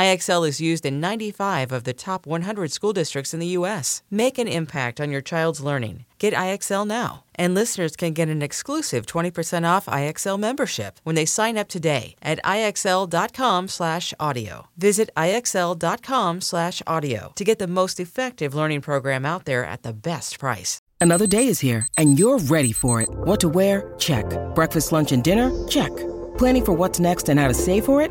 IXL is used in 95 of the top 100 school districts in the U.S. Make an impact on your child's learning. Get IXL now. And listeners can get an exclusive 20% off IXL membership when they sign up today at IXL.com/audio. Visit IXL.com/audio to get the most effective learning program out there at the best price. Another day is here and you're ready for it. What to wear? Check. Breakfast, lunch and dinner? Check. Planning for what's next and how to save for it?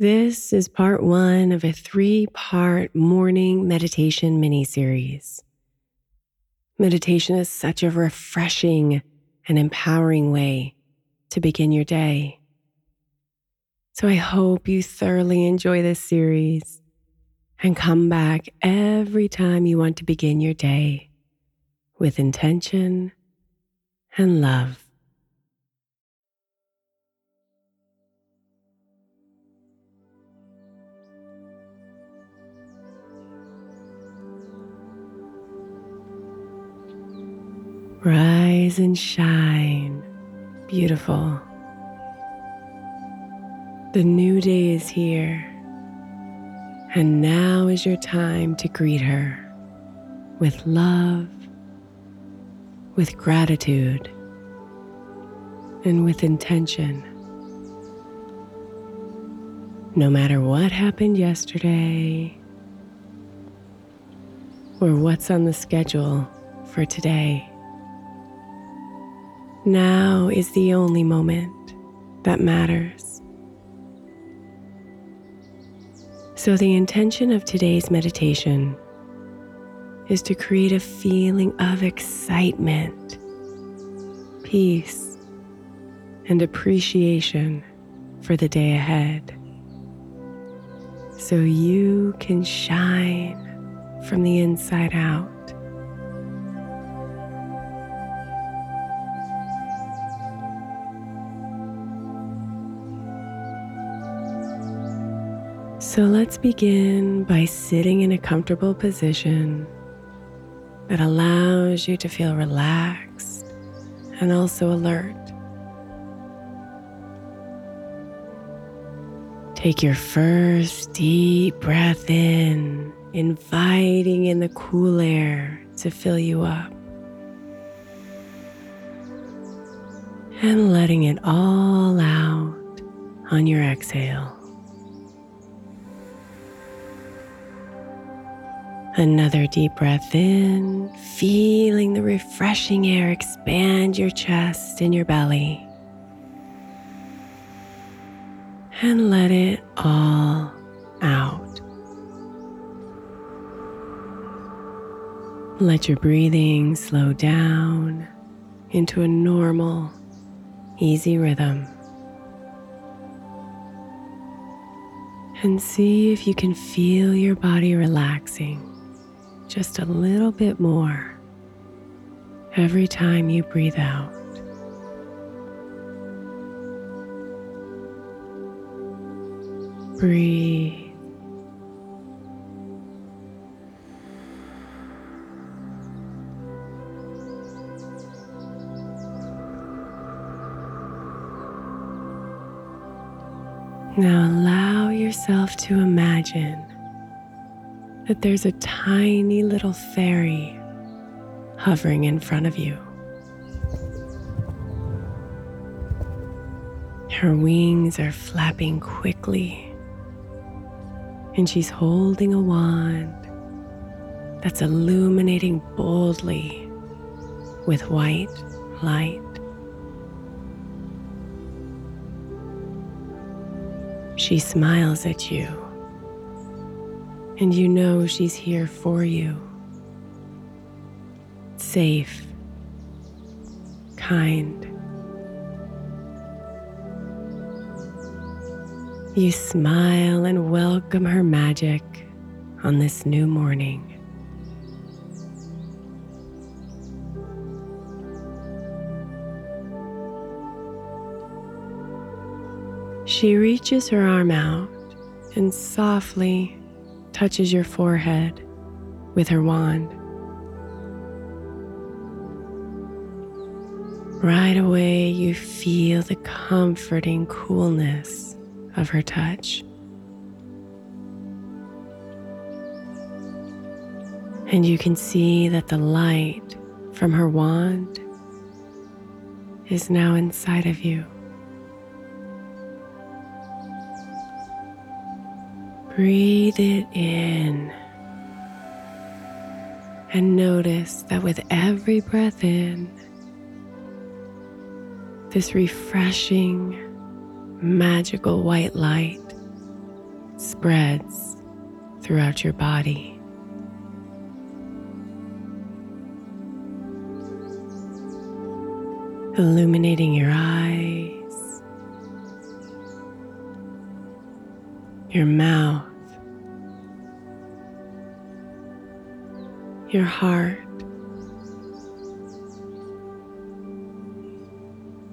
This is part one of a three part morning meditation mini series. Meditation is such a refreshing and empowering way to begin your day. So I hope you thoroughly enjoy this series and come back every time you want to begin your day with intention and love. Rise and shine, beautiful. The new day is here, and now is your time to greet her with love, with gratitude, and with intention. No matter what happened yesterday or what's on the schedule for today. Now is the only moment that matters. So, the intention of today's meditation is to create a feeling of excitement, peace, and appreciation for the day ahead. So you can shine from the inside out. So let's begin by sitting in a comfortable position that allows you to feel relaxed and also alert. Take your first deep breath in, inviting in the cool air to fill you up. And letting it all out on your exhale. Another deep breath in, feeling the refreshing air expand your chest and your belly. and let it all out. Let your breathing slow down into a normal, easy rhythm. And see if you can feel your body relaxing just a little bit more every time you breathe out. Breathe. Now allow yourself to imagine that there's a tiny little fairy hovering in front of you. Her wings are flapping quickly, and she's holding a wand that's illuminating boldly with white light. She smiles at you, and you know she's here for you. Safe, kind. You smile and welcome her magic on this new morning. She reaches her arm out and softly touches your forehead with her wand. Right away, you feel the comforting coolness of her touch. And you can see that the light from her wand is now inside of you. Breathe it in. And notice that with every breath in, this refreshing, magical white light spreads throughout your body. Illuminating your eyes, your mouth, your heart,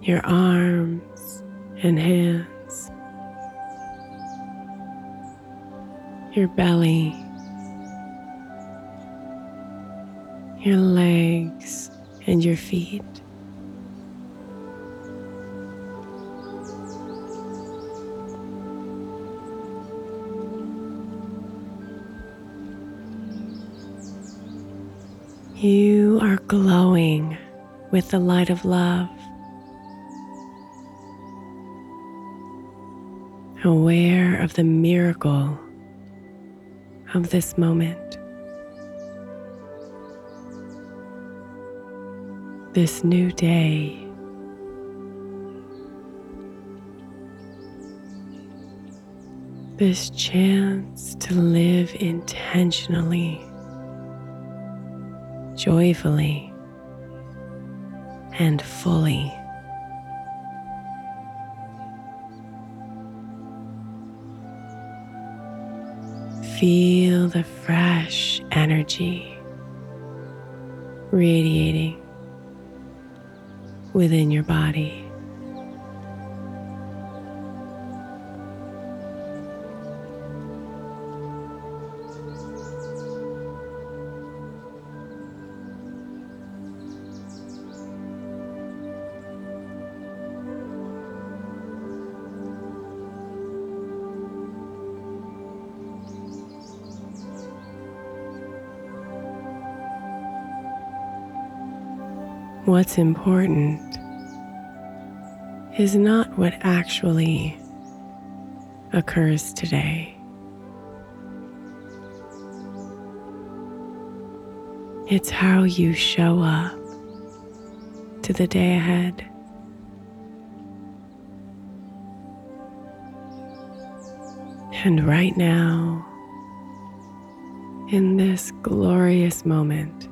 your arms and hands, your belly, your legs, and your feet. You are glowing with the light of love. Aware of the miracle of this moment. This new day. This chance to live intentionally joyfully and fully. Feel the fresh energy radiating within your body. What's important is not what actually occurs today. It's how you show up to the day ahead. And right now, in this glorious moment,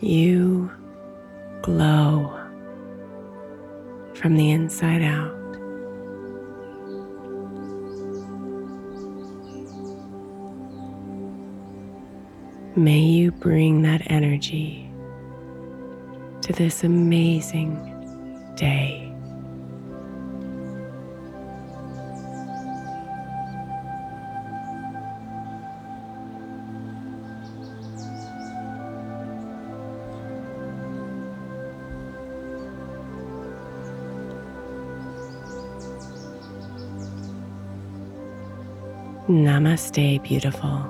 you glow from the inside out. May you bring that energy to this amazing day. Namaste, beautiful.